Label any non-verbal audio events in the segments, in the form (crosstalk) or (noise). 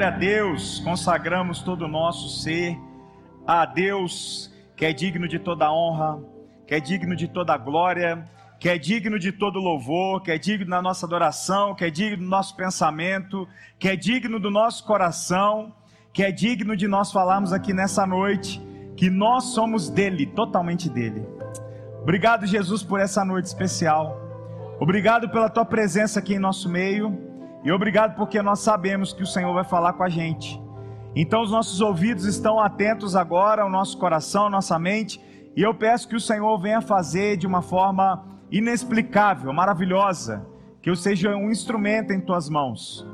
Glória a Deus, consagramos todo o nosso ser a Deus, que é digno de toda honra, que é digno de toda glória, que é digno de todo louvor, que é digno da nossa adoração, que é digno do nosso pensamento, que é digno do nosso coração, que é digno de nós falarmos aqui nessa noite, que nós somos dele, totalmente dele. Obrigado, Jesus, por essa noite especial. Obrigado pela tua presença aqui em nosso meio. E obrigado porque nós sabemos que o Senhor vai falar com a gente. Então os nossos ouvidos estão atentos agora ao nosso coração, à nossa mente, e eu peço que o Senhor venha fazer de uma forma inexplicável, maravilhosa, que eu seja um instrumento em tuas mãos.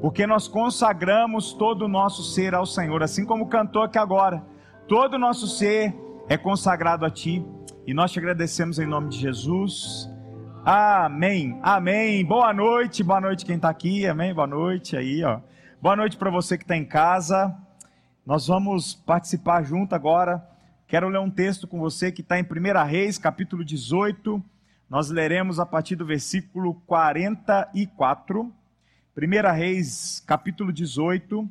Porque nós consagramos todo o nosso ser ao Senhor, assim como cantou aqui agora. Todo o nosso ser é consagrado a ti, e nós te agradecemos em nome de Jesus. Amém. Amém. Boa noite. Boa noite quem está aqui. Amém. Boa noite aí, ó. Boa noite para você que está em casa. Nós vamos participar junto agora. Quero ler um texto com você que está em 1 Reis, capítulo 18. Nós leremos a partir do versículo 44. 1 Reis, capítulo 18.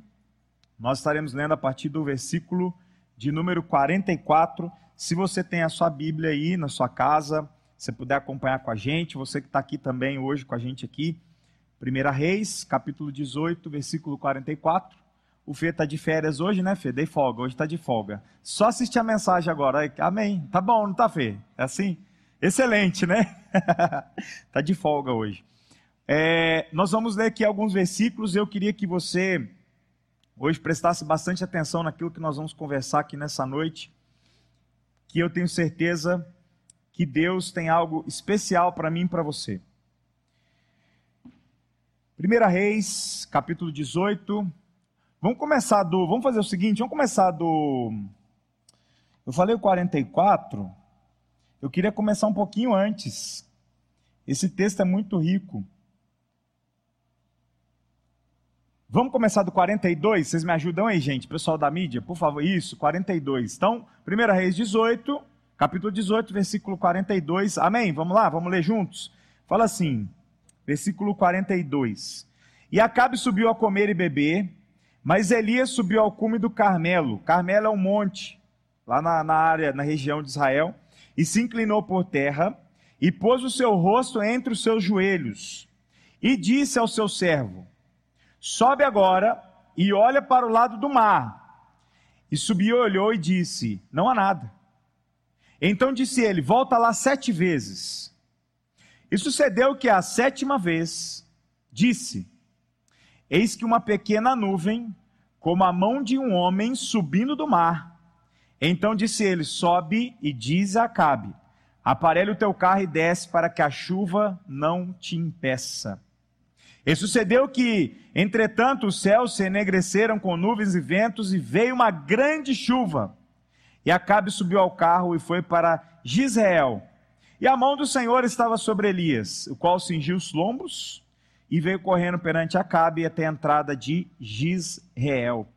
Nós estaremos lendo a partir do versículo de número 44. Se você tem a sua Bíblia aí na sua casa, você puder acompanhar com a gente, você que está aqui também hoje com a gente aqui. 1 Reis, capítulo 18, versículo 44. O Fê está de férias hoje, né, Fê? Dei folga, hoje está de folga. Só assistir a mensagem agora. Amém. Tá bom, não tá, Fê? É assim? Excelente, né? (laughs) tá de folga hoje. É, nós vamos ler aqui alguns versículos. Eu queria que você hoje prestasse bastante atenção naquilo que nós vamos conversar aqui nessa noite. Que eu tenho certeza que Deus tem algo especial para mim e para você. 1 Reis, capítulo 18. Vamos começar do. Vamos fazer o seguinte: vamos começar do. Eu falei o 44. Eu queria começar um pouquinho antes. Esse texto é muito rico. Vamos começar do 42? Vocês me ajudam aí, gente? Pessoal da mídia, por favor. Isso, 42. Então, 1 Reis 18, capítulo 18, versículo 42. Amém? Vamos lá, vamos ler juntos? Fala assim, versículo 42. E Acabe subiu a comer e beber, mas Elias subiu ao cume do Carmelo. Carmelo é um monte, lá na, na área, na região de Israel, e se inclinou por terra, e pôs o seu rosto entre os seus joelhos, e disse ao seu servo: Sobe agora e olha para o lado do mar. E subiu, olhou e disse: Não há nada. Então disse ele: Volta lá sete vezes. E sucedeu que a sétima vez disse: Eis que uma pequena nuvem, como a mão de um homem subindo do mar. Então disse ele: Sobe e diz a Acabe: Aparelha o teu carro e desce para que a chuva não te impeça. E sucedeu que, entretanto, os céus se enegreceram com nuvens e ventos, e veio uma grande chuva e Acabe subiu ao carro e foi para Gisrael. E a mão do Senhor estava sobre Elias, o qual cingiu os lombos e veio correndo perante Acabe até a entrada de Gisrael.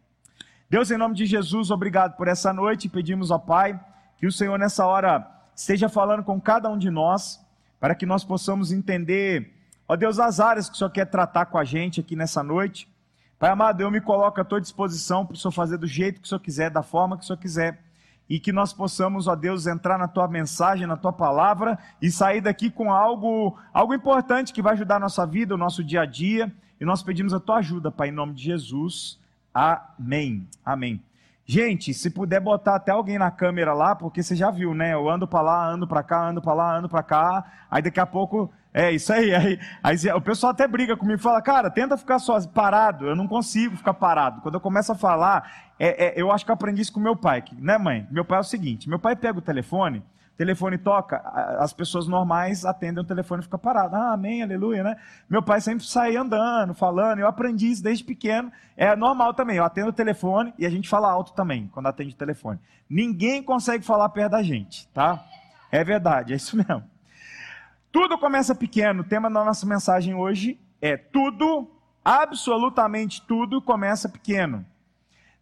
Deus, em nome de Jesus, obrigado por essa noite. Pedimos ao Pai que o Senhor, nessa hora, esteja falando com cada um de nós, para que nós possamos entender, ó Deus, as áreas que o Senhor quer tratar com a gente aqui nessa noite. Pai amado, eu me coloco à tua disposição para o Senhor fazer do jeito que o Senhor quiser, da forma que o Senhor quiser e que nós possamos, ó Deus, entrar na tua mensagem, na tua palavra e sair daqui com algo, algo importante que vai ajudar a nossa vida, o nosso dia a dia. E nós pedimos a tua ajuda, Pai, em nome de Jesus. Amém. Amém. Gente, se puder botar até alguém na câmera lá, porque você já viu, né? Eu ando para lá, ando para cá, ando para lá, ando para cá. Aí daqui a pouco é isso aí, aí, aí. o pessoal até briga comigo, fala, cara, tenta ficar só parado. Eu não consigo ficar parado. Quando eu começo a falar, é, é, eu acho que eu aprendi isso com meu pai, né, mãe? Meu pai é o seguinte: meu pai pega o telefone, telefone toca, as pessoas normais atendem o telefone e fica parado. Ah, amém, aleluia, né? Meu pai sempre sai andando, falando. Eu aprendi isso desde pequeno. É normal também. Eu atendo o telefone e a gente fala alto também quando atende o telefone. Ninguém consegue falar perto da gente, tá? É verdade, é isso mesmo. Tudo começa pequeno. O tema da nossa mensagem hoje é tudo, absolutamente tudo começa pequeno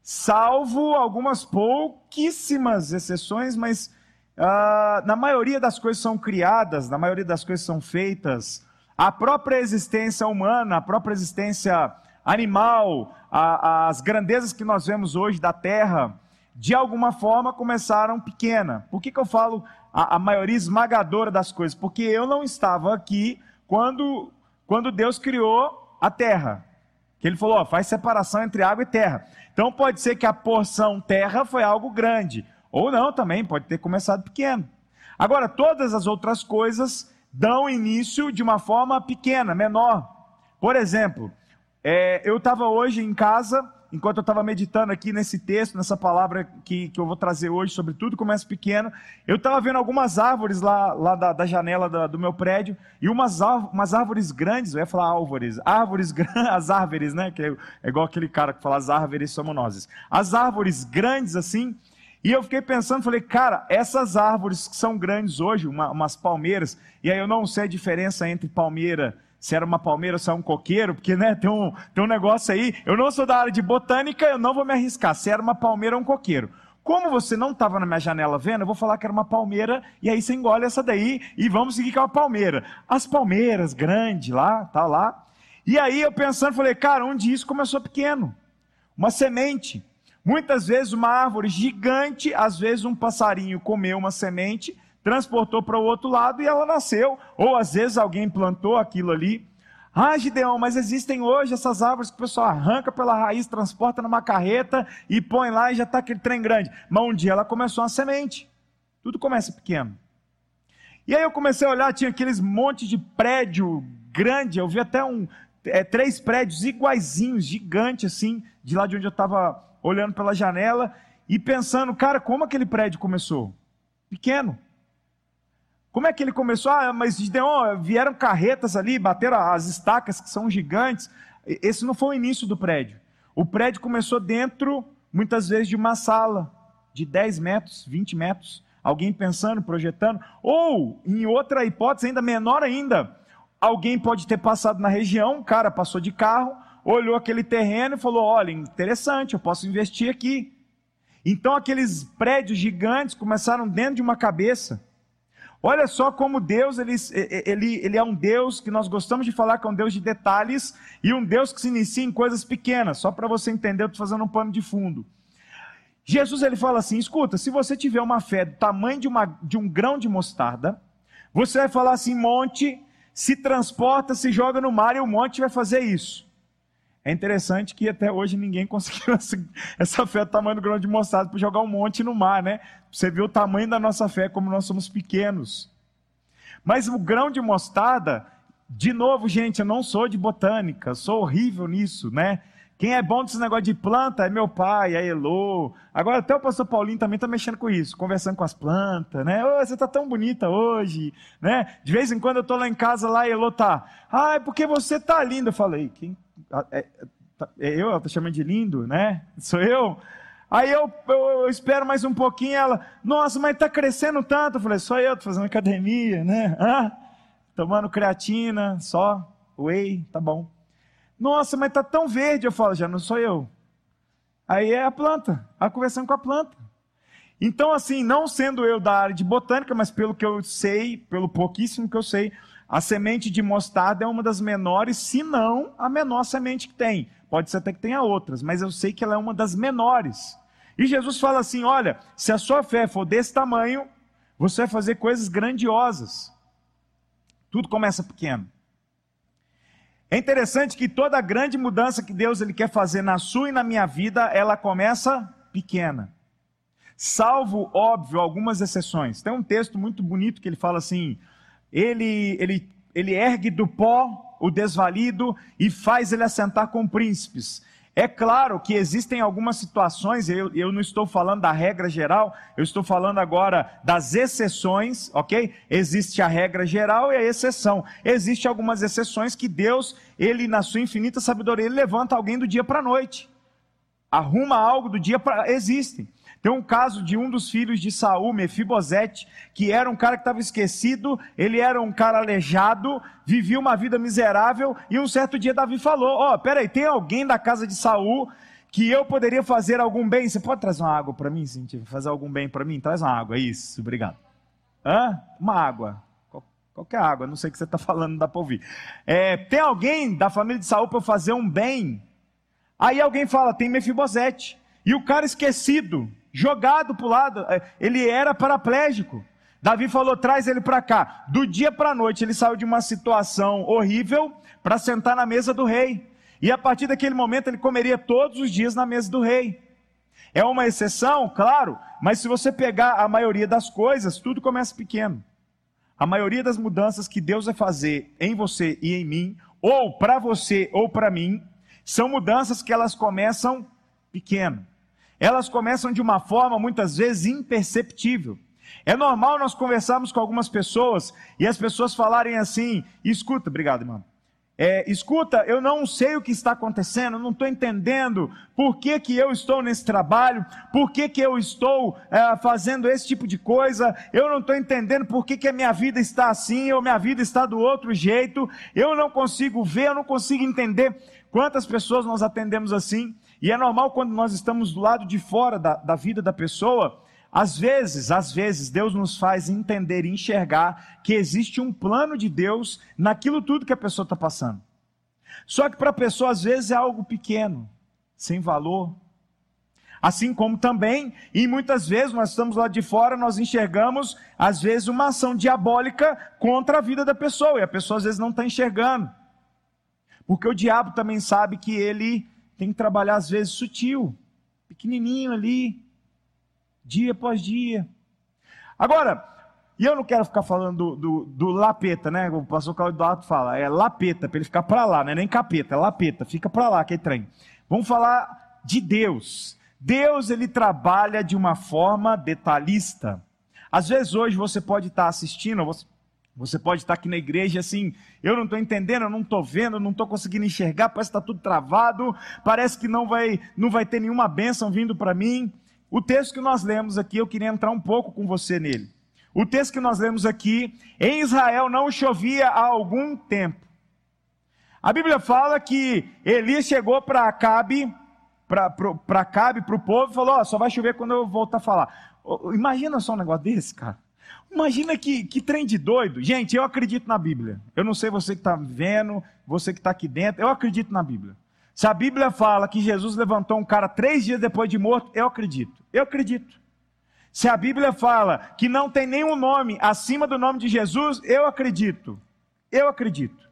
salvo algumas pouquíssimas exceções, mas uh, na maioria das coisas são criadas, na maioria das coisas são feitas. A própria existência humana, a própria existência animal, a, as grandezas que nós vemos hoje da terra, de alguma forma começaram pequena. Por que, que eu falo a, a maioria esmagadora das coisas? Porque eu não estava aqui quando, quando Deus criou a terra. Que ele falou, ó, faz separação entre água e terra. Então pode ser que a porção terra foi algo grande, ou não também, pode ter começado pequeno. Agora, todas as outras coisas dão início de uma forma pequena, menor. Por exemplo, é, eu estava hoje em casa, enquanto eu estava meditando aqui nesse texto, nessa palavra que, que eu vou trazer hoje, sobre tudo começa pequeno, eu estava vendo algumas árvores lá, lá da, da janela da, do meu prédio, e umas, umas árvores grandes, eu ia falar árvores, árvores (laughs) as árvores, né, que é, é igual aquele cara que fala as árvores somos nós. As árvores grandes assim, e eu fiquei pensando, falei, cara, essas árvores que são grandes hoje, uma, umas palmeiras, e aí eu não sei a diferença entre palmeira se era uma palmeira ou se é um coqueiro, porque né, tem, um, tem um negócio aí. Eu não sou da área de botânica, eu não vou me arriscar se era uma palmeira ou um coqueiro. Como você não estava na minha janela vendo, eu vou falar que era uma palmeira, e aí você engole essa daí, e vamos seguir com a palmeira. As palmeiras grandes lá, tá lá. E aí eu pensando, falei, cara, onde isso começou pequeno? Uma semente. Muitas vezes uma árvore gigante, às vezes um passarinho comeu uma semente, transportou para o outro lado e ela nasceu. Ou às vezes alguém plantou aquilo ali. Ah, Gideão, mas existem hoje essas árvores que o pessoal arranca pela raiz, transporta numa carreta e põe lá e já está aquele trem grande. Mas um dia ela começou uma semente. Tudo começa pequeno. E aí eu comecei a olhar, tinha aqueles monte de prédio grande, eu vi até um, é, três prédios iguaizinhos, gigantes assim, de lá de onde eu estava olhando pela janela e pensando, cara, como aquele prédio começou? Pequeno. Como é que ele começou? Ah, mas Gideon, vieram carretas ali, bateram as estacas que são gigantes. Esse não foi o início do prédio. O prédio começou dentro, muitas vezes, de uma sala de 10 metros, 20 metros. Alguém pensando, projetando. Ou, em outra hipótese ainda menor ainda, alguém pode ter passado na região, o cara passou de carro, olhou aquele terreno e falou: olha, interessante, eu posso investir aqui. Então aqueles prédios gigantes começaram dentro de uma cabeça. Olha só como Deus, ele, ele, ele é um Deus que nós gostamos de falar que é um Deus de detalhes e um Deus que se inicia em coisas pequenas. Só para você entender, eu estou fazendo um pano de fundo. Jesus ele fala assim: escuta, se você tiver uma fé do tamanho de, uma, de um grão de mostarda, você vai falar assim: monte, se transporta, se joga no mar e o monte vai fazer isso. É interessante que até hoje ninguém (laughs) conseguiu essa fé do tamanho do grão de mostarda para jogar um monte no mar, né? Você vê o tamanho da nossa fé, como nós somos pequenos. Mas o grão de mostarda, de novo, gente, eu não sou de botânica, sou horrível nisso, né? Quem é bom desse negócio de planta é meu pai, é Elô. Agora até o pastor Paulinho também está mexendo com isso, conversando com as plantas, né? Oh, você está tão bonita hoje, né? De vez em quando eu estou lá em casa, lá Elô tá. Ah, é porque você tá linda. Eu falei, quem é, é eu, ela está chamando de lindo, né? Sou eu. Aí eu, eu, eu, espero mais um pouquinho, ela, nossa, mas está crescendo tanto. Eu falei, só eu, estou fazendo academia, né? Tomando creatina, só, whey, tá bom. Nossa, mas está tão verde. Eu falo, já não sou eu. Aí é a planta, a conversando com a planta. Então, assim, não sendo eu da área de botânica, mas pelo que eu sei, pelo pouquíssimo que eu sei, a semente de mostarda é uma das menores, se não a menor semente que tem. Pode ser até que tenha outras, mas eu sei que ela é uma das menores. E Jesus fala assim: olha, se a sua fé for desse tamanho, você vai fazer coisas grandiosas. Tudo começa pequeno. É interessante que toda grande mudança que Deus ele quer fazer na sua e na minha vida, ela começa pequena. Salvo, óbvio, algumas exceções. Tem um texto muito bonito que ele fala assim: ele, ele, ele ergue do pó o desvalido e faz ele assentar com príncipes. É claro que existem algumas situações, eu, eu não estou falando da regra geral, eu estou falando agora das exceções, ok? Existe a regra geral e a exceção. Existem algumas exceções que Deus, Ele, na sua infinita sabedoria, Ele levanta alguém do dia para a noite. Arruma algo do dia para. Existem. Tem um caso de um dos filhos de Saul, Mefibosete, que era um cara que estava esquecido, ele era um cara aleijado, vivia uma vida miserável, e um certo dia Davi falou: Ó, oh, peraí, tem alguém da casa de Saul que eu poderia fazer algum bem? Você pode trazer uma água para mim, Cintia? Fazer algum bem para mim? Traz uma água, isso, obrigado. Hã? Uma água. Qualquer água, não sei o que você está falando, não dá para ouvir. É, tem alguém da família de Saul para fazer um bem? Aí alguém fala, tem Mefibosete. E o cara esquecido, jogado para o lado, é, ele era paraplégico. Davi falou: traz ele para cá. Do dia para a noite, ele saiu de uma situação horrível para sentar na mesa do rei. E a partir daquele momento, ele comeria todos os dias na mesa do rei. É uma exceção, claro, mas se você pegar a maioria das coisas, tudo começa pequeno. A maioria das mudanças que Deus vai fazer em você e em mim, ou para você ou para mim, são mudanças que elas começam pequeno. Elas começam de uma forma muitas vezes imperceptível. É normal nós conversarmos com algumas pessoas e as pessoas falarem assim: escuta, obrigado, irmão. É, escuta, eu não sei o que está acontecendo, não estou entendendo por que, que eu estou nesse trabalho, por que, que eu estou é, fazendo esse tipo de coisa, eu não estou entendendo por que, que a minha vida está assim ou minha vida está do outro jeito, eu não consigo ver, eu não consigo entender. Quantas pessoas nós atendemos assim? E é normal quando nós estamos do lado de fora da, da vida da pessoa, às vezes, às vezes, Deus nos faz entender e enxergar que existe um plano de Deus naquilo tudo que a pessoa está passando. Só que para a pessoa, às vezes, é algo pequeno, sem valor. Assim como também, e muitas vezes nós estamos lá de fora, nós enxergamos, às vezes, uma ação diabólica contra a vida da pessoa, e a pessoa às vezes não está enxergando. Porque o diabo também sabe que ele tem que trabalhar, às vezes, sutil, pequenininho ali, dia após dia. Agora, e eu não quero ficar falando do, do, do lapeta, né? O pastor Claudio Duarte fala, é lapeta, para ele ficar para lá, não é nem capeta, é lapeta, fica para lá, que é trem. Vamos falar de Deus. Deus, ele trabalha de uma forma detalhista. Às vezes hoje você pode estar assistindo, você, você pode estar aqui na igreja assim, eu não estou entendendo, eu não estou vendo, eu não estou conseguindo enxergar, parece que está tudo travado, parece que não vai, não vai ter nenhuma bênção vindo para mim. O texto que nós lemos aqui, eu queria entrar um pouco com você nele. O texto que nós lemos aqui, em Israel não chovia há algum tempo. A Bíblia fala que Elias chegou para Acabe, para Acabe, para o povo, e falou: oh, só vai chover quando eu voltar a falar. Imagina só um negócio desse, cara. Imagina que, que trem de doido. Gente, eu acredito na Bíblia. Eu não sei você que está vendo, você que está aqui dentro, eu acredito na Bíblia. Se a Bíblia fala que Jesus levantou um cara três dias depois de morto, eu acredito. Eu acredito. Se a Bíblia fala que não tem nenhum nome acima do nome de Jesus, eu acredito. Eu acredito.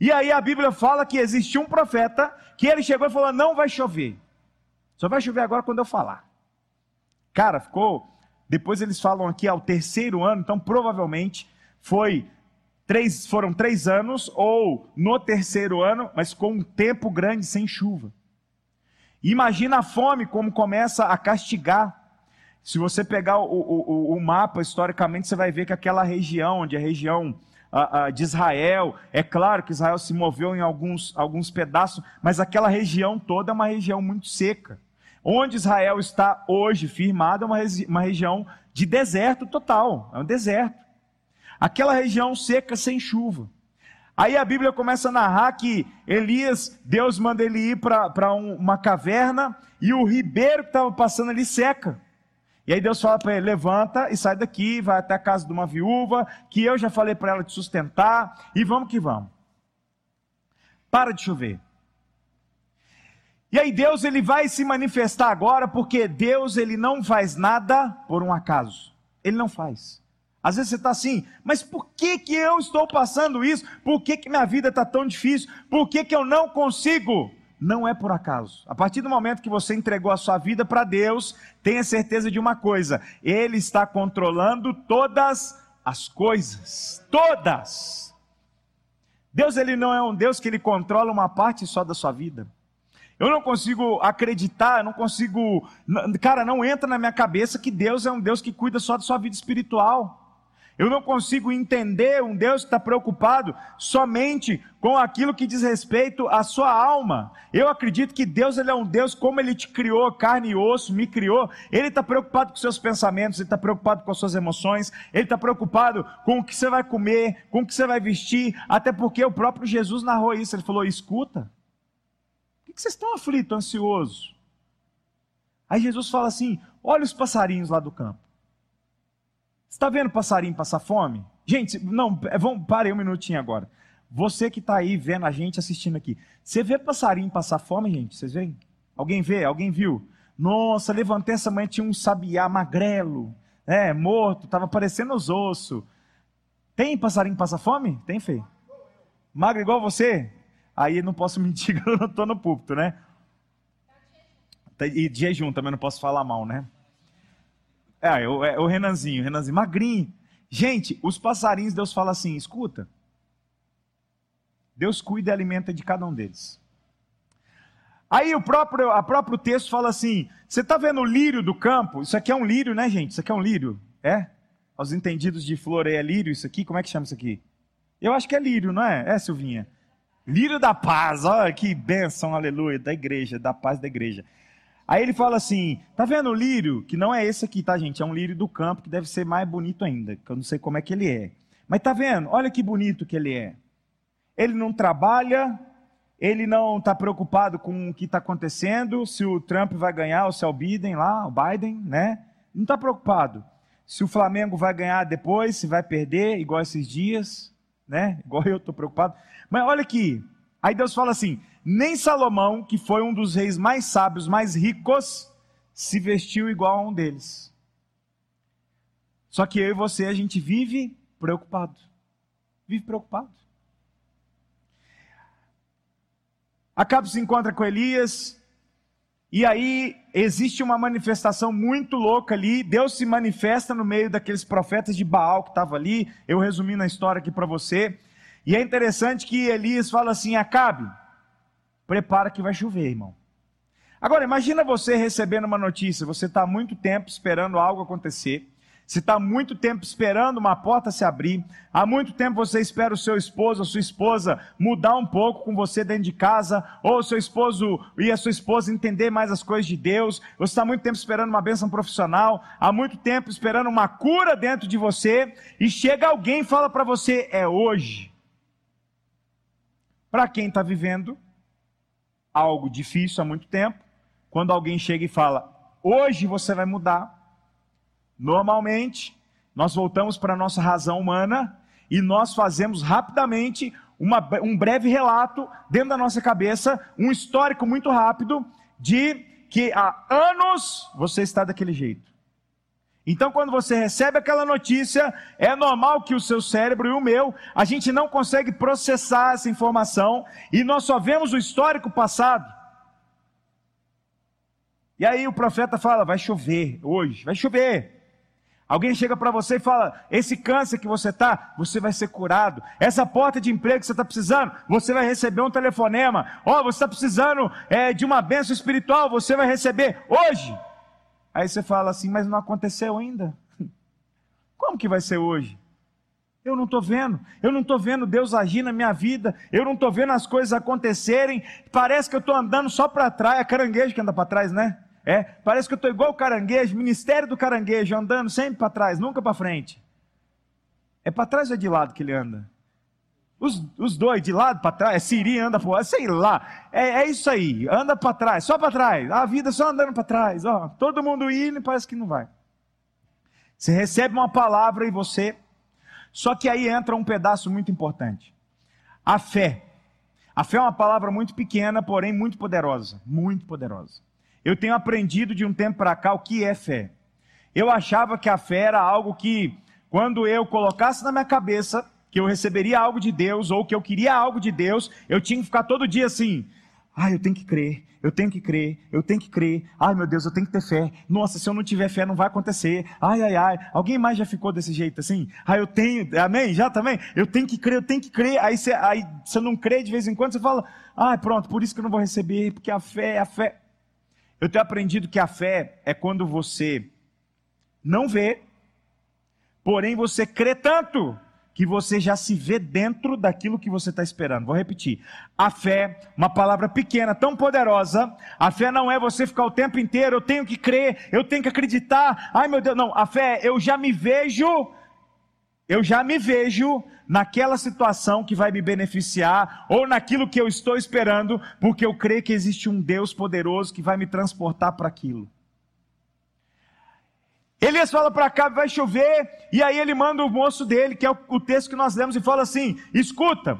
E aí a Bíblia fala que existe um profeta que ele chegou e falou: não vai chover. Só vai chover agora quando eu falar. Cara, ficou. Depois eles falam aqui ao terceiro ano, então provavelmente foi três, foram três anos, ou no terceiro ano, mas com um tempo grande sem chuva. Imagina a fome como começa a castigar. Se você pegar o, o, o mapa, historicamente, você vai ver que aquela região, onde a região uh, uh, de Israel, é claro que Israel se moveu em alguns, alguns pedaços, mas aquela região toda é uma região muito seca. Onde Israel está hoje firmado é uma, uma região de deserto total, é um deserto aquela região seca sem chuva. Aí a Bíblia começa a narrar que Elias, Deus manda ele ir para um, uma caverna e o ribeiro que estava passando ali seca. E aí Deus fala para ele: levanta e sai daqui, vai até a casa de uma viúva, que eu já falei para ela te sustentar, e vamos que vamos. Para de chover. E aí Deus ele vai se manifestar agora, porque Deus ele não faz nada por um acaso. Ele não faz. Às vezes você está assim, mas por que, que eu estou passando isso? Por que, que minha vida está tão difícil? Por que, que eu não consigo? Não é por acaso. A partir do momento que você entregou a sua vida para Deus, tenha certeza de uma coisa: Ele está controlando todas as coisas. Todas. Deus ele não é um Deus que ele controla uma parte só da sua vida. Eu não consigo acreditar, não consigo. Cara, não entra na minha cabeça que Deus é um Deus que cuida só da sua vida espiritual. Eu não consigo entender um Deus que está preocupado somente com aquilo que diz respeito à sua alma. Eu acredito que Deus ele é um Deus, como Ele te criou, carne e osso, me criou. Ele está preocupado com seus pensamentos, Ele está preocupado com as suas emoções, Ele está preocupado com o que você vai comer, com o que você vai vestir, até porque o próprio Jesus narrou isso. Ele falou: escuta, que vocês estão aflitos, ansiosos? Aí Jesus fala assim: olha os passarinhos lá do campo. Está vendo passarinho passar fome? Gente, não, é, vamos, parem um minutinho agora. Você que está aí vendo a gente assistindo aqui, você vê passarinho passar fome, gente? Vocês veem? Alguém vê? Alguém viu? Nossa, levantei essa manhã, tinha um sabiá magrelo, é, morto, estava parecendo os ossos. Tem passarinho que passa fome? Tem, Fê? Magro igual você? Aí não posso (laughs) mentir que eu não estou no púlpito, né? E de jejum também não posso falar mal, né? É, é, o Renanzinho, Renanzinho, magrinho. Gente, os passarinhos, Deus fala assim: escuta. Deus cuida e alimenta de cada um deles. Aí o próprio, a próprio texto fala assim: você está vendo o lírio do campo? Isso aqui é um lírio, né, gente? Isso aqui é um lírio? É? Aos entendidos de flor é lírio isso aqui? Como é que chama isso aqui? Eu acho que é lírio, não é? É, Silvinha? Lírio da paz, olha que bênção, aleluia, da igreja, da paz da igreja. Aí ele fala assim: tá vendo o lírio? Que não é esse aqui, tá, gente? É um lírio do campo que deve ser mais bonito ainda, que eu não sei como é que ele é. Mas tá vendo? Olha que bonito que ele é. Ele não trabalha, ele não está preocupado com o que está acontecendo, se o Trump vai ganhar ou se é o Biden lá, o Biden, né? Não está preocupado. Se o Flamengo vai ganhar depois, se vai perder, igual esses dias, né? Igual eu estou preocupado. Mas olha aqui, aí Deus fala assim: nem Salomão, que foi um dos reis mais sábios, mais ricos, se vestiu igual a um deles. Só que eu e você, a gente vive preocupado. Vive preocupado. Acabe se encontra com Elias, e aí existe uma manifestação muito louca ali. Deus se manifesta no meio daqueles profetas de Baal que estavam ali. Eu resumindo a história aqui para você. E é interessante que Elias fala assim: Acabe, prepara que vai chover, irmão. Agora, imagina você recebendo uma notícia, você está muito tempo esperando algo acontecer, você está muito tempo esperando uma porta se abrir, há muito tempo você espera o seu esposo, a sua esposa mudar um pouco com você dentro de casa, ou o seu esposo e a sua esposa entender mais as coisas de Deus, você está muito tempo esperando uma bênção profissional, há muito tempo esperando uma cura dentro de você, e chega alguém e fala para você: é hoje. Para quem está vivendo algo difícil há muito tempo, quando alguém chega e fala, hoje você vai mudar, normalmente nós voltamos para a nossa razão humana e nós fazemos rapidamente uma, um breve relato dentro da nossa cabeça, um histórico muito rápido de que há anos você está daquele jeito. Então, quando você recebe aquela notícia, é normal que o seu cérebro e o meu, a gente não consegue processar essa informação e nós só vemos o histórico passado. E aí o profeta fala: vai chover hoje, vai chover. Alguém chega para você e fala: esse câncer que você está, você vai ser curado. Essa porta de emprego que você está precisando, você vai receber um telefonema. Ó, oh, você está precisando é, de uma bênção espiritual, você vai receber hoje. Aí você fala assim, mas não aconteceu ainda. (laughs) Como que vai ser hoje? Eu não estou vendo, eu não estou vendo Deus agir na minha vida, eu não estou vendo as coisas acontecerem, parece que eu estou andando só para trás, é caranguejo que anda para trás, né? É, parece que eu estou igual o caranguejo, ministério do caranguejo, andando sempre para trás, nunca para frente. É para trás ou é de lado que ele anda? Os, os dois, de lado para trás, é Siri anda para sei lá. É, é isso aí, anda para trás, só para trás. A vida só andando para trás. Ó, todo mundo indo e parece que não vai. Você recebe uma palavra e você. Só que aí entra um pedaço muito importante. A fé. A fé é uma palavra muito pequena, porém muito poderosa. Muito poderosa. Eu tenho aprendido de um tempo para cá o que é fé. Eu achava que a fé era algo que, quando eu colocasse na minha cabeça, que eu receberia algo de Deus ou que eu queria algo de Deus, eu tinha que ficar todo dia assim: ai, eu tenho que crer, eu tenho que crer, eu tenho que crer, ai meu Deus, eu tenho que ter fé. Nossa, se eu não tiver fé, não vai acontecer. Ai, ai, ai. Alguém mais já ficou desse jeito assim? Ai, eu tenho, amém? Já também? Eu tenho que crer, eu tenho que crer. Aí você, aí você não crê de vez em quando, você fala: ai, pronto, por isso que eu não vou receber, porque a fé, a fé. Eu tenho aprendido que a fé é quando você não vê, porém você crê tanto que você já se vê dentro daquilo que você está esperando. Vou repetir. A fé, uma palavra pequena, tão poderosa. A fé não é você ficar o tempo inteiro, eu tenho que crer, eu tenho que acreditar. Ai meu Deus, não. A fé, eu já me vejo, eu já me vejo naquela situação que vai me beneficiar, ou naquilo que eu estou esperando, porque eu creio que existe um Deus poderoso que vai me transportar para aquilo. Elias fala para cá, vai chover, e aí ele manda o moço dele, que é o texto que nós lemos, e fala assim: escuta,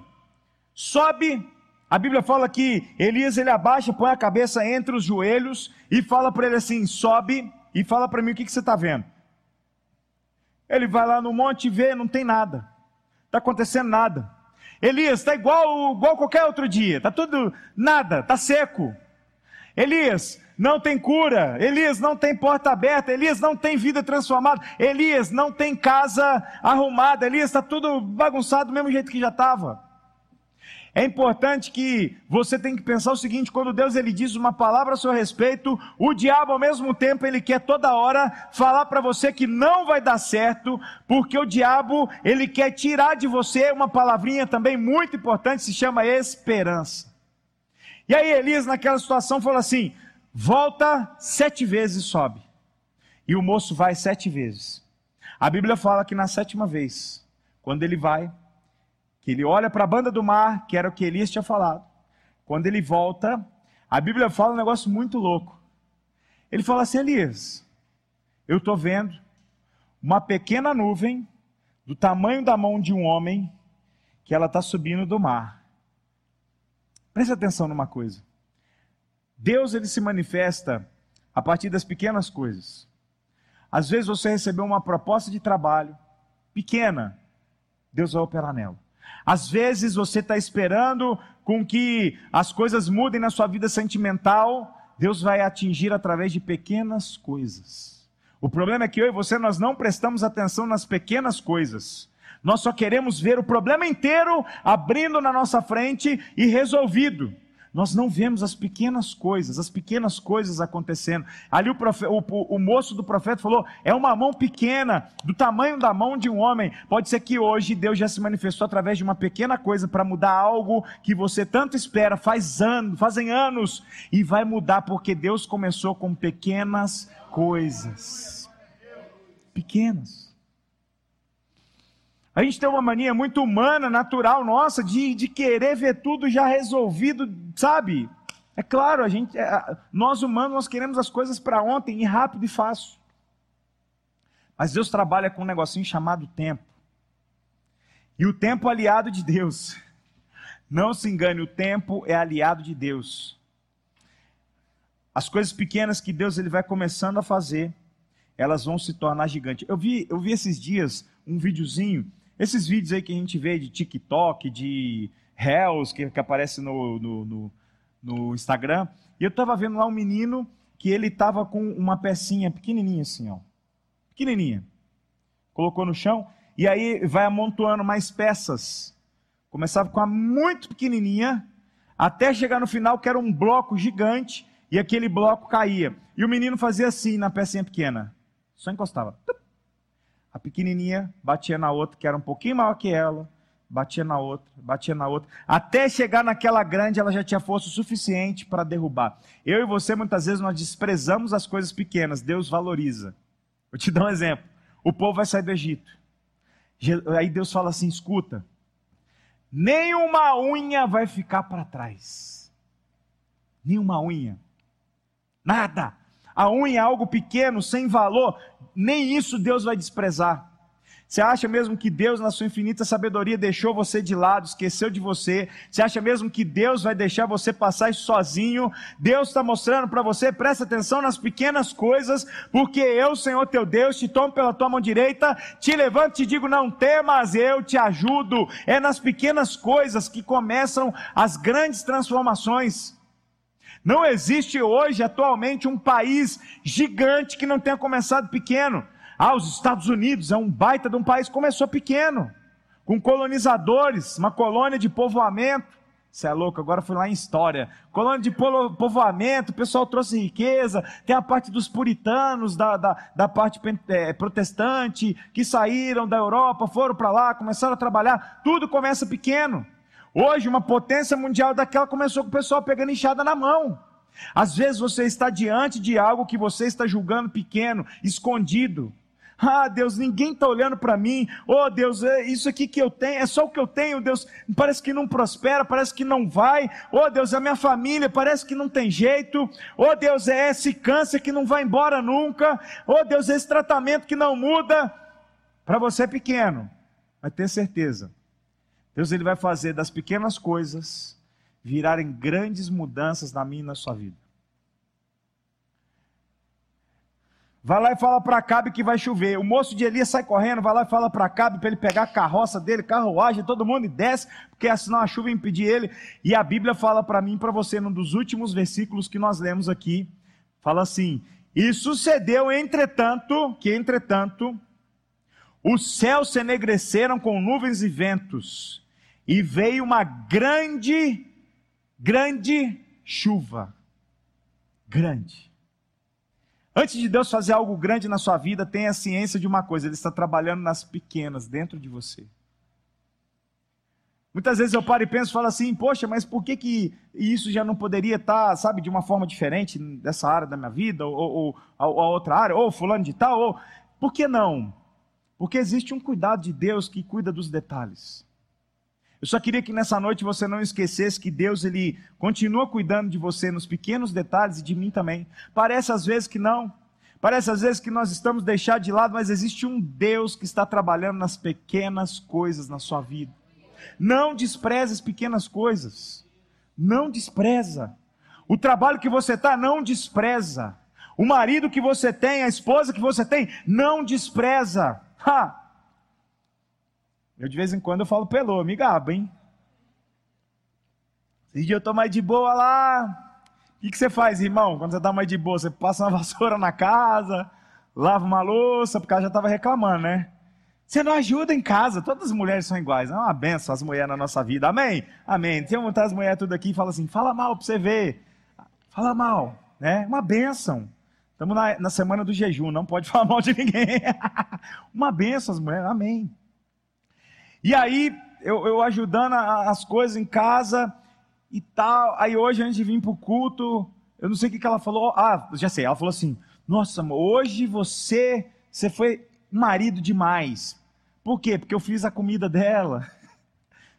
sobe. A Bíblia fala que Elias ele abaixa, põe a cabeça entre os joelhos e fala para ele assim: sobe e fala para mim o que, que você está vendo. Ele vai lá no monte e vê, não tem nada, está acontecendo nada. Elias está igual, igual qualquer outro dia, está tudo nada, está seco. Elias não tem cura, Elias não tem porta aberta, Elias não tem vida transformada, Elias não tem casa arrumada, Elias está tudo bagunçado do mesmo jeito que já estava. É importante que você tem que pensar o seguinte: quando Deus ele diz uma palavra a seu respeito, o diabo ao mesmo tempo ele quer toda hora falar para você que não vai dar certo, porque o diabo ele quer tirar de você uma palavrinha também muito importante, se chama esperança. E aí Elias naquela situação falou assim: volta sete vezes sobe. E o moço vai sete vezes. A Bíblia fala que na sétima vez, quando ele vai, que ele olha para a banda do mar, que era o que Elias tinha falado. Quando ele volta, a Bíblia fala um negócio muito louco. Ele fala assim: Elias, eu estou vendo uma pequena nuvem do tamanho da mão de um homem que ela está subindo do mar. Preste atenção numa coisa. Deus ele se manifesta a partir das pequenas coisas. Às vezes você recebeu uma proposta de trabalho pequena, Deus vai operar nela. Às vezes você está esperando com que as coisas mudem na sua vida sentimental, Deus vai atingir através de pequenas coisas. O problema é que eu e você nós não prestamos atenção nas pequenas coisas. Nós só queremos ver o problema inteiro abrindo na nossa frente e resolvido. Nós não vemos as pequenas coisas, as pequenas coisas acontecendo. Ali o, o, o, moço do profeta falou: é uma mão pequena, do tamanho da mão de um homem. Pode ser que hoje Deus já se manifestou através de uma pequena coisa para mudar algo que você tanto espera, faz anos, fazem anos, e vai mudar porque Deus começou com pequenas coisas. Pequenas. A gente tem uma mania muito humana, natural nossa, de, de querer ver tudo já resolvido, sabe? É claro, a gente, é, nós humanos, nós queremos as coisas para ontem, e rápido e fácil. Mas Deus trabalha com um negocinho chamado tempo. E o tempo é aliado de Deus. Não se engane, o tempo é aliado de Deus. As coisas pequenas que Deus ele vai começando a fazer, elas vão se tornar gigantes. Eu vi, eu vi esses dias um videozinho esses vídeos aí que a gente vê de TikTok, de Reels, que, que aparece no, no, no, no Instagram, e eu estava vendo lá um menino que ele estava com uma pecinha pequenininha assim, ó. Pequenininha. Colocou no chão, e aí vai amontoando mais peças. Começava com a muito pequenininha, até chegar no final que era um bloco gigante, e aquele bloco caía. E o menino fazia assim na pecinha pequena. Só encostava. Tup a pequenininha batia na outra, que era um pouquinho maior que ela, batia na outra, batia na outra, até chegar naquela grande, ela já tinha força suficiente para derrubar. Eu e você, muitas vezes, nós desprezamos as coisas pequenas, Deus valoriza. Vou te dar um exemplo. O povo vai sair do Egito. Aí Deus fala assim: escuta, nenhuma unha vai ficar para trás. Nenhuma unha. Nada. A unha é algo pequeno, sem valor nem isso Deus vai desprezar. Você acha mesmo que Deus, na sua infinita sabedoria, deixou você de lado, esqueceu de você? Você acha mesmo que Deus vai deixar você passar isso sozinho? Deus está mostrando para você, presta atenção nas pequenas coisas, porque eu, Senhor teu Deus, te tomo pela tua mão direita, te levanto e te digo: não temas, eu te ajudo. É nas pequenas coisas que começam as grandes transformações. Não existe hoje, atualmente, um país gigante que não tenha começado pequeno. Ah, os Estados Unidos é um baita de um país, começou pequeno, com colonizadores, uma colônia de povoamento. Você é louco, agora fui lá em história. Colônia de povoamento, o pessoal trouxe riqueza, tem a parte dos puritanos, da, da, da parte é, protestante, que saíram da Europa, foram para lá, começaram a trabalhar. Tudo começa pequeno. Hoje, uma potência mundial daquela começou com o pessoal pegando enxada na mão. Às vezes você está diante de algo que você está julgando pequeno, escondido. Ah, Deus, ninguém está olhando para mim. Oh, Deus, é isso aqui que eu tenho, é só o que eu tenho. Deus, parece que não prospera, parece que não vai. Oh, Deus, a minha família parece que não tem jeito. Oh, Deus, é esse câncer que não vai embora nunca. Oh, Deus, é esse tratamento que não muda. Para você é pequeno, mas tenha certeza Deus ele vai fazer das pequenas coisas virarem grandes mudanças na minha e na sua vida. Vai lá e fala para Acabe que vai chover. O moço de Elias sai correndo, vai lá e fala para Acabe para ele pegar a carroça dele, carruagem, todo mundo e desce, porque senão a chuva impedir ele. E a Bíblia fala para mim para você, num dos últimos versículos que nós lemos aqui, fala assim: E sucedeu, entretanto, que entretanto, os céus se enegreceram com nuvens e ventos, e veio uma grande, grande chuva. Grande. Antes de Deus fazer algo grande na sua vida, tenha ciência de uma coisa: Ele está trabalhando nas pequenas, dentro de você. Muitas vezes eu paro e penso e falo assim, poxa, mas por que, que isso já não poderia estar, sabe, de uma forma diferente dessa área da minha vida, ou, ou, ou a outra área, ou fulano de tal, ou... Por que não? Porque existe um cuidado de Deus que cuida dos detalhes. Eu só queria que nessa noite você não esquecesse que Deus ele continua cuidando de você nos pequenos detalhes e de mim também. Parece às vezes que não. Parece às vezes que nós estamos deixados de lado, mas existe um Deus que está trabalhando nas pequenas coisas na sua vida. Não despreze as pequenas coisas. Não despreza. O trabalho que você está, não despreza. O marido que você tem, a esposa que você tem, não despreza. Ha! Eu de vez em quando eu falo pelô, me gaba, hein? Esse dia eu tô mais de boa lá. O que, que você faz, irmão? Quando você tá mais de boa, você passa uma (laughs) vassoura na casa, lava uma louça, porque ela já estava reclamando, né? Você não ajuda em casa, todas as mulheres são iguais, é uma benção as mulheres na nossa vida, amém? Amém. Tem muitas as mulheres tudo aqui e fala assim, fala mal para você ver, fala mal, né? Uma benção. Estamos na, na semana do jejum, não pode (laughs) falar mal de ninguém. uma benção as mulheres, amém. E aí, eu, eu ajudando a, as coisas em casa e tal. Aí hoje, antes de vir para o culto, eu não sei o que, que ela falou. Ah, já sei. Ela falou assim: Nossa, amor, hoje você, você foi marido demais. Por quê? Porque eu fiz a comida dela. (laughs)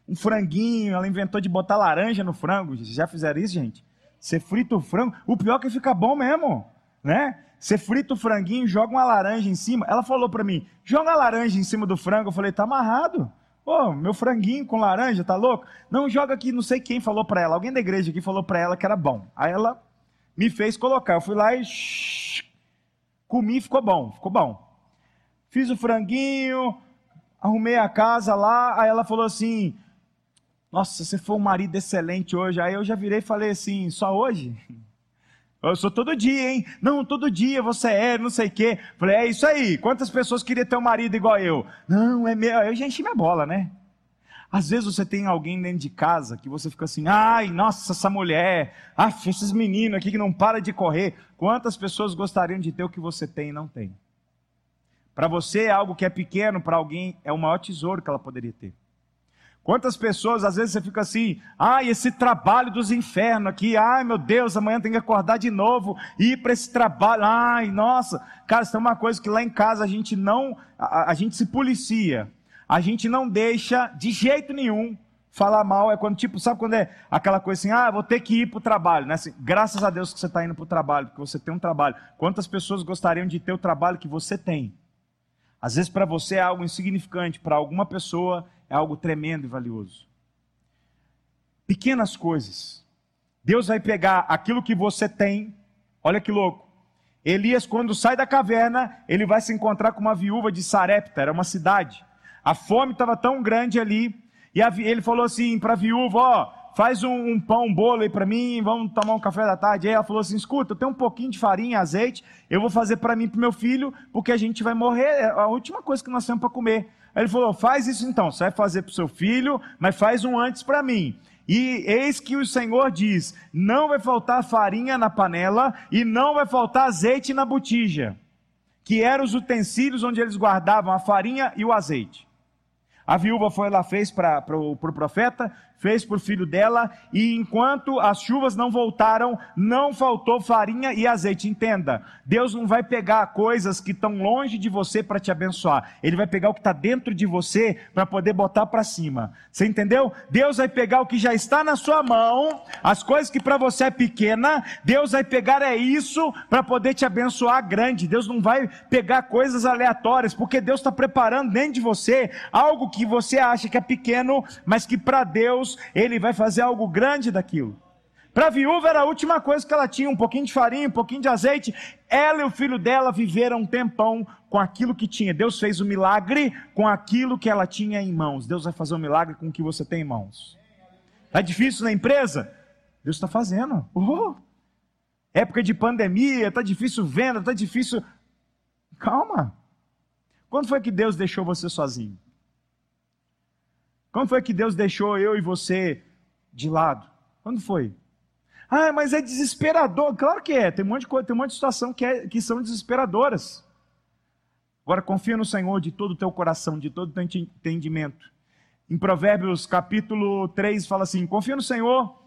Um franguinho, ela inventou de botar laranja no frango. Já fizeram isso, gente? Você frita o frango. O pior é que fica bom mesmo, né? Você frita o franguinho, joga uma laranja em cima. Ela falou para mim: joga a laranja em cima do frango. Eu falei: tá amarrado. Pô, meu franguinho com laranja, tá louco? Não joga aqui, não sei quem falou para ela. Alguém da igreja aqui falou para ela que era bom. Aí ela me fez colocar. Eu fui lá e comi, ficou bom, ficou bom. Fiz o franguinho, arrumei a casa lá. Aí ela falou assim: Nossa, você foi um marido excelente hoje. Aí eu já virei e falei assim: Só hoje? Eu sou todo dia, hein? Não, todo dia você é, não sei o quê. Falei, é isso aí. Quantas pessoas queriam ter um marido igual eu? Não, é meu. Eu já enchi minha bola, né? Às vezes você tem alguém dentro de casa que você fica assim, ai, nossa, essa mulher, ah, esses meninos aqui que não para de correr. Quantas pessoas gostariam de ter o que você tem e não tem? Para você algo que é pequeno, para alguém é o maior tesouro que ela poderia ter. Quantas pessoas, às vezes você fica assim, ai, esse trabalho dos infernos aqui, ai meu Deus, amanhã tem que acordar de novo, ir para esse trabalho, ai, nossa. Cara, isso é uma coisa que lá em casa a gente não, a, a gente se policia, a gente não deixa de jeito nenhum falar mal, é quando, tipo, sabe quando é aquela coisa assim, ah, vou ter que ir para o trabalho, né? Assim, graças a Deus que você está indo para o trabalho, porque você tem um trabalho. Quantas pessoas gostariam de ter o trabalho que você tem? Às vezes para você é algo insignificante, para alguma pessoa é algo tremendo e valioso. Pequenas coisas. Deus vai pegar aquilo que você tem. Olha que louco. Elias, quando sai da caverna, ele vai se encontrar com uma viúva de Sarepta, era uma cidade. A fome estava tão grande ali, e ele falou assim para a viúva: Ó, faz um, um pão, um bolo aí para mim, vamos tomar um café da tarde. Aí ela falou assim: escuta, eu tenho um pouquinho de farinha, azeite, eu vou fazer para mim e para meu filho, porque a gente vai morrer, é a última coisa que nós temos para comer. Aí ele falou: faz isso então, você vai fazer para o seu filho, mas faz um antes para mim. E eis que o Senhor diz: não vai faltar farinha na panela e não vai faltar azeite na botija, que eram os utensílios onde eles guardavam a farinha e o azeite. A viúva foi lá, fez para o pro profeta, fez o filho dela, e enquanto as chuvas não voltaram, não faltou farinha e azeite. Entenda, Deus não vai pegar coisas que estão longe de você para te abençoar, Ele vai pegar o que está dentro de você para poder botar para cima. Você entendeu? Deus vai pegar o que já está na sua mão, as coisas que para você é pequena, Deus vai pegar é isso para poder te abençoar grande. Deus não vai pegar coisas aleatórias, porque Deus está preparando dentro de você algo que você acha que é pequeno, mas que para Deus ele vai fazer algo grande daquilo. Para a viúva era a última coisa que ela tinha, um pouquinho de farinha, um pouquinho de azeite. Ela e o filho dela viveram um tempão com aquilo que tinha. Deus fez o um milagre com aquilo que ela tinha em mãos. Deus vai fazer um milagre com o que você tem em mãos. Está difícil na empresa? Deus está fazendo. Época de pandemia, está difícil venda, está difícil. Calma. Quando foi que Deus deixou você sozinho? Quando foi que Deus deixou eu e você de lado? Quando foi? Ah, mas é desesperador. Claro que é. Tem um monte de coisa, tem um monte de situação que, é, que são desesperadoras. Agora confia no Senhor de todo o teu coração, de todo o teu entendimento. Em Provérbios capítulo 3 fala assim: confia no Senhor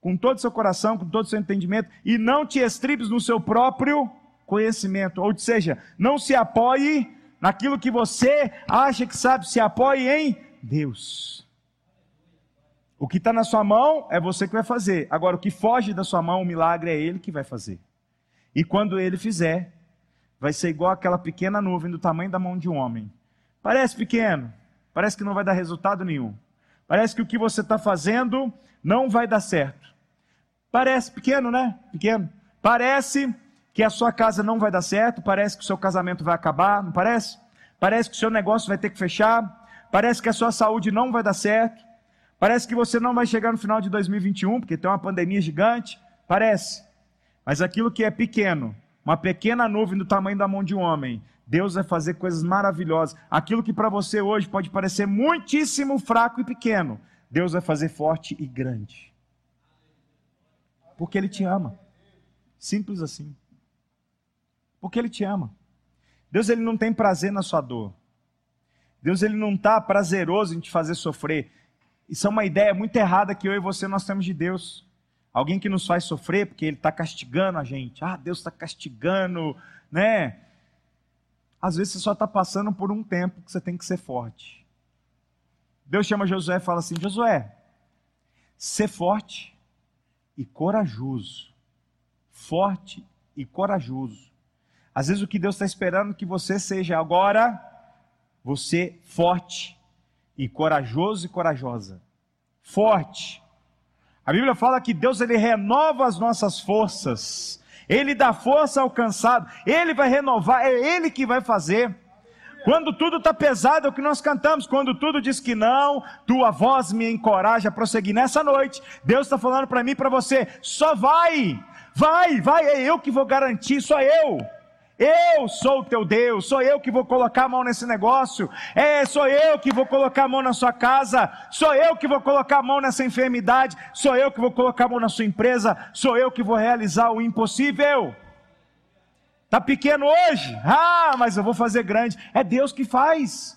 com todo o seu coração, com todo o seu entendimento, e não te estribes no seu próprio conhecimento. Ou seja, não se apoie naquilo que você acha que sabe, se apoie em Deus. O que está na sua mão é você que vai fazer. Agora, o que foge da sua mão, o milagre é Ele que vai fazer. E quando Ele fizer, vai ser igual aquela pequena nuvem do tamanho da mão de um homem. Parece pequeno, parece que não vai dar resultado nenhum. Parece que o que você está fazendo não vai dar certo. Parece pequeno, né? Pequeno. Parece que a sua casa não vai dar certo, parece que o seu casamento vai acabar, não parece? Parece que o seu negócio vai ter que fechar, parece que a sua saúde não vai dar certo, parece que você não vai chegar no final de 2021, porque tem uma pandemia gigante, parece. Mas aquilo que é pequeno, uma pequena nuvem do tamanho da mão de um homem, Deus vai fazer coisas maravilhosas. Aquilo que para você hoje pode parecer muitíssimo fraco e pequeno, Deus vai fazer forte e grande. Porque Ele te ama. Simples assim. Porque Ele te ama. Deus ele não tem prazer na sua dor. Deus ele não está prazeroso em te fazer sofrer. Isso é uma ideia muito errada que eu e você nós temos de Deus. Alguém que nos faz sofrer porque Ele está castigando a gente. Ah, Deus está castigando, né? Às vezes você só está passando por um tempo que você tem que ser forte. Deus chama Josué e fala assim: Josué, ser forte e corajoso. Forte e corajoso. Às vezes o que Deus está esperando que você seja agora, você forte e corajoso e corajosa. Forte. A Bíblia fala que Deus ele renova as nossas forças. Ele dá força ao cansado. Ele vai renovar, é Ele que vai fazer. Quando tudo está pesado, é o que nós cantamos. Quando tudo diz que não, tua voz me encoraja a prosseguir. Nessa noite, Deus está falando para mim e para você: só vai, vai, vai, é eu que vou garantir, só eu. Eu sou o teu Deus, sou eu que vou colocar a mão nesse negócio, é, sou eu que vou colocar a mão na sua casa, sou eu que vou colocar a mão nessa enfermidade, sou eu que vou colocar a mão na sua empresa, sou eu que vou realizar o impossível. Está pequeno hoje? Ah, mas eu vou fazer grande. É Deus que faz.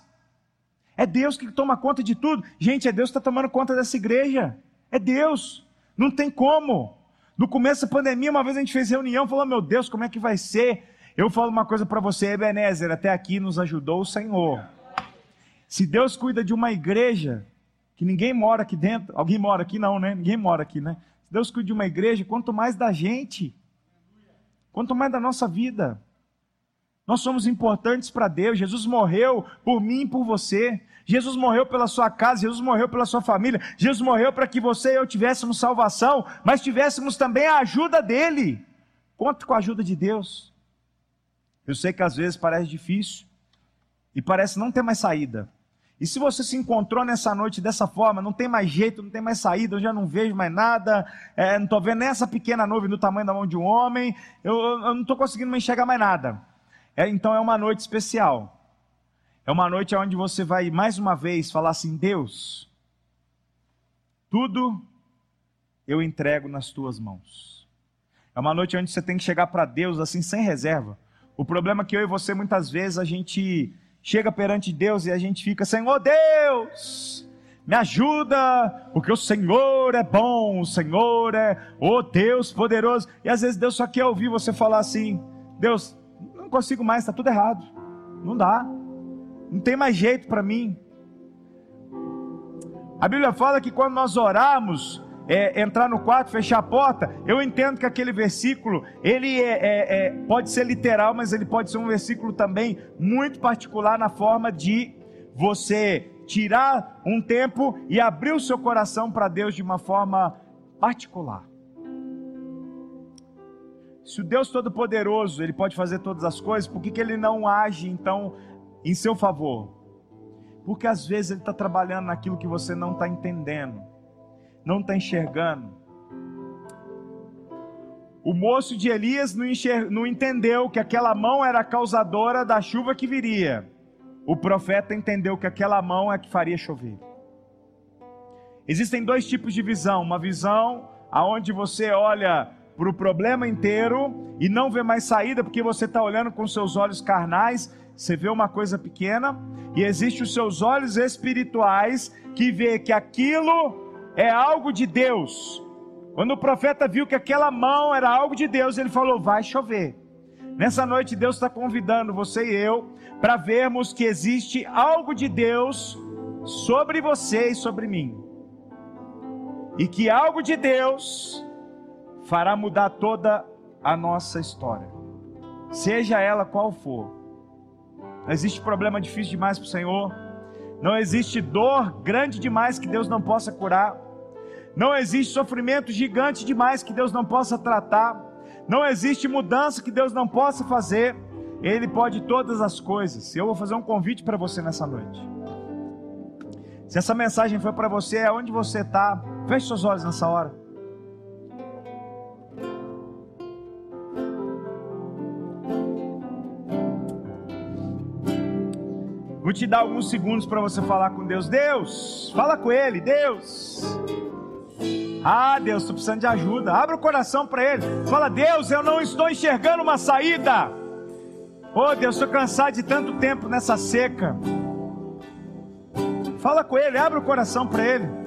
É Deus que toma conta de tudo. Gente, é Deus que está tomando conta dessa igreja. É Deus. Não tem como. No começo da pandemia, uma vez a gente fez reunião, falou: Meu Deus, como é que vai ser? Eu falo uma coisa para você, Ebenezer, até aqui nos ajudou o Senhor. Se Deus cuida de uma igreja, que ninguém mora aqui dentro, alguém mora aqui não, né? Ninguém mora aqui, né? Se Deus cuida de uma igreja, quanto mais da gente, quanto mais da nossa vida. Nós somos importantes para Deus. Jesus morreu por mim e por você. Jesus morreu pela sua casa, Jesus morreu pela sua família, Jesus morreu para que você e eu tivéssemos salvação, mas tivéssemos também a ajuda dele. Conte com a ajuda de Deus. Eu sei que às vezes parece difícil e parece não ter mais saída. E se você se encontrou nessa noite dessa forma, não tem mais jeito, não tem mais saída, eu já não vejo mais nada, é, não estou vendo essa pequena nuvem do tamanho da mão de um homem, eu, eu não estou conseguindo mais enxergar mais nada. É, então é uma noite especial. É uma noite onde você vai mais uma vez falar assim: Deus, tudo eu entrego nas tuas mãos. É uma noite onde você tem que chegar para Deus assim, sem reserva. O problema é que eu e você, muitas vezes, a gente chega perante Deus e a gente fica, Senhor Deus, me ajuda, porque o Senhor é bom, o Senhor é, oh Deus poderoso. E às vezes Deus só quer ouvir você falar assim: Deus, não consigo mais, está tudo errado, não dá, não tem mais jeito para mim. A Bíblia fala que quando nós oramos, é, entrar no quarto, fechar a porta, eu entendo que aquele versículo, ele é, é, é, pode ser literal, mas ele pode ser um versículo também muito particular na forma de você tirar um tempo e abrir o seu coração para Deus de uma forma particular. Se o Deus Todo-Poderoso, ele pode fazer todas as coisas, por que, que ele não age então em seu favor? Porque às vezes ele está trabalhando naquilo que você não está entendendo, não está enxergando. O moço de Elias não, enxer... não entendeu que aquela mão era a causadora da chuva que viria. O profeta entendeu que aquela mão é que faria chover. Existem dois tipos de visão: uma visão aonde você olha para o problema inteiro e não vê mais saída porque você está olhando com seus olhos carnais, você vê uma coisa pequena, e existe os seus olhos espirituais que vê que aquilo é algo de Deus. Quando o profeta viu que aquela mão era algo de Deus, ele falou: vai chover. Nessa noite, Deus está convidando você e eu para vermos que existe algo de Deus sobre você e sobre mim, e que algo de Deus fará mudar toda a nossa história, seja ela qual for. Não existe problema difícil demais para o Senhor, não existe dor grande demais que Deus não possa curar, não existe sofrimento gigante demais que Deus não possa tratar, não existe mudança que Deus não possa fazer. Ele pode todas as coisas. Eu vou fazer um convite para você nessa noite. Se essa mensagem foi para você, é onde você está, feche seus olhos nessa hora. Vou te dar alguns segundos para você falar com Deus. Deus, fala com Ele, Deus. Ah, Deus, estou precisando de ajuda. Abre o coração para Ele. Fala, Deus, eu não estou enxergando uma saída. Oh, Deus, estou cansado de tanto tempo nessa seca. Fala com Ele, abre o coração para Ele.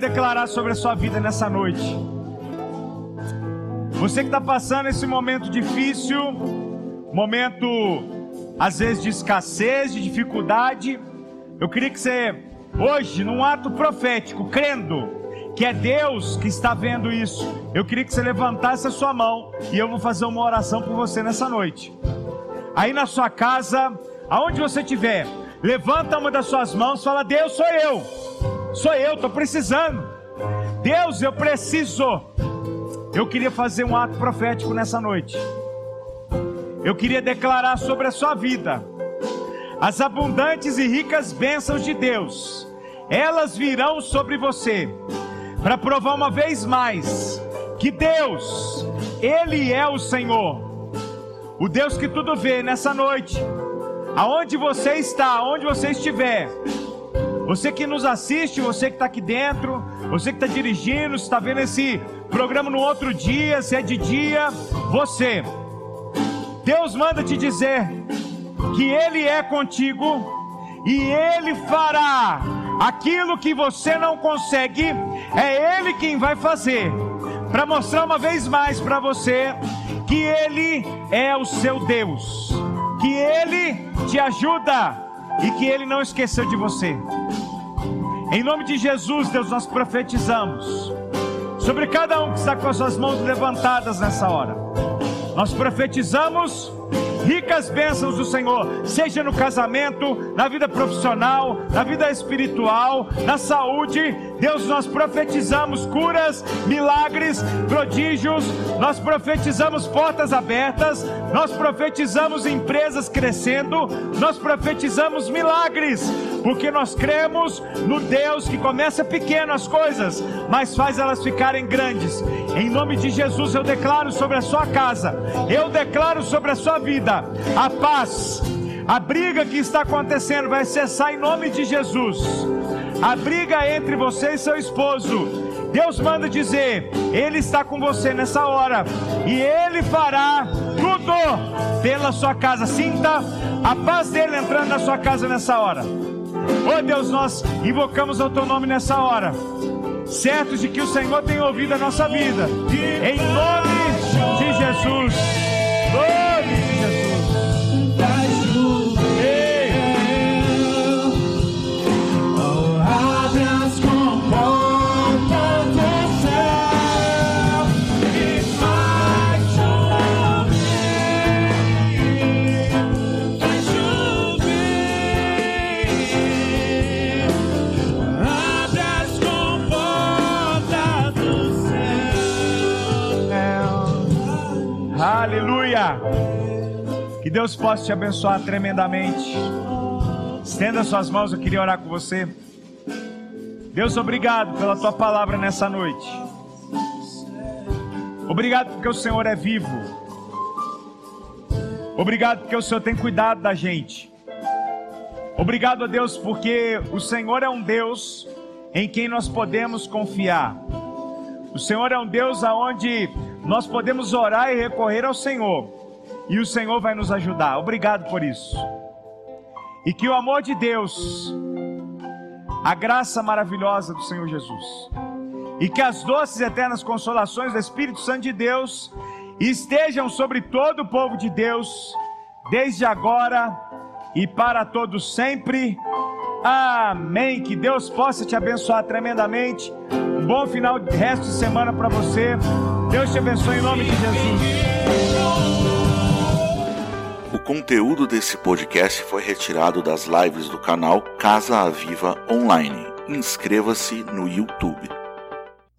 Declarar sobre a sua vida nessa noite. Você que está passando esse momento difícil, momento às vezes de escassez, de dificuldade, eu queria que você, hoje, num ato profético, crendo que é Deus que está vendo isso, eu queria que você levantasse a sua mão e eu vou fazer uma oração por você nessa noite. Aí na sua casa, aonde você estiver, levanta uma das suas mãos, fala: Deus, sou eu, sou eu, estou precisando. Deus, eu preciso. Eu queria fazer um ato profético nessa noite. Eu queria declarar sobre a sua vida as abundantes e ricas bênçãos de Deus. Elas virão sobre você para provar uma vez mais que Deus, Ele é o Senhor, o Deus que tudo vê nessa noite, aonde você está, aonde você estiver, você que nos assiste, você que está aqui dentro, você que está dirigindo, está vendo esse programa no outro dia, se é de dia, você, Deus manda te dizer que Ele é contigo e Ele fará aquilo que você não consegue, é Ele quem vai fazer, para mostrar uma vez mais para você que Ele é o seu Deus, que Ele te ajuda e que Ele não esqueceu de você. Em nome de Jesus, Deus, nós profetizamos sobre cada um que está com as suas mãos levantadas nessa hora. Nós profetizamos ricas bênçãos do Senhor, seja no casamento, na vida profissional, na vida espiritual, na saúde. Deus, nós profetizamos curas, milagres, prodígios, nós profetizamos portas abertas, nós profetizamos empresas crescendo, nós profetizamos milagres, porque nós cremos no Deus que começa pequeno as coisas, mas faz elas ficarem grandes. Em nome de Jesus eu declaro sobre a sua casa, eu declaro sobre a sua vida a paz. A briga que está acontecendo vai cessar em nome de Jesus. A briga entre você e seu esposo. Deus manda dizer: Ele está com você nessa hora e Ele fará tudo pela sua casa. Sinta a paz dele entrando na sua casa nessa hora. Oh Deus, nós invocamos o teu nome nessa hora, certos de que o Senhor tem ouvido a nossa vida, em nome de Jesus. Nome Que Deus possa te abençoar tremendamente. Estenda suas mãos, eu queria orar com você. Deus, obrigado pela tua palavra nessa noite. Obrigado porque o Senhor é vivo. Obrigado porque o Senhor tem cuidado da gente. Obrigado a Deus porque o Senhor é um Deus em quem nós podemos confiar. O Senhor é um Deus aonde nós podemos orar e recorrer ao Senhor e o Senhor vai nos ajudar. Obrigado por isso. E que o amor de Deus, a graça maravilhosa do Senhor Jesus, e que as doces e eternas consolações do Espírito Santo de Deus estejam sobre todo o povo de Deus, desde agora e para todos sempre. Amém. Que Deus possa te abençoar tremendamente. Um bom final de resto de semana para você. Deus te abençoe em nome de Jesus. Conteúdo desse podcast foi retirado das lives do canal Casa Aviva Online. Inscreva-se no YouTube.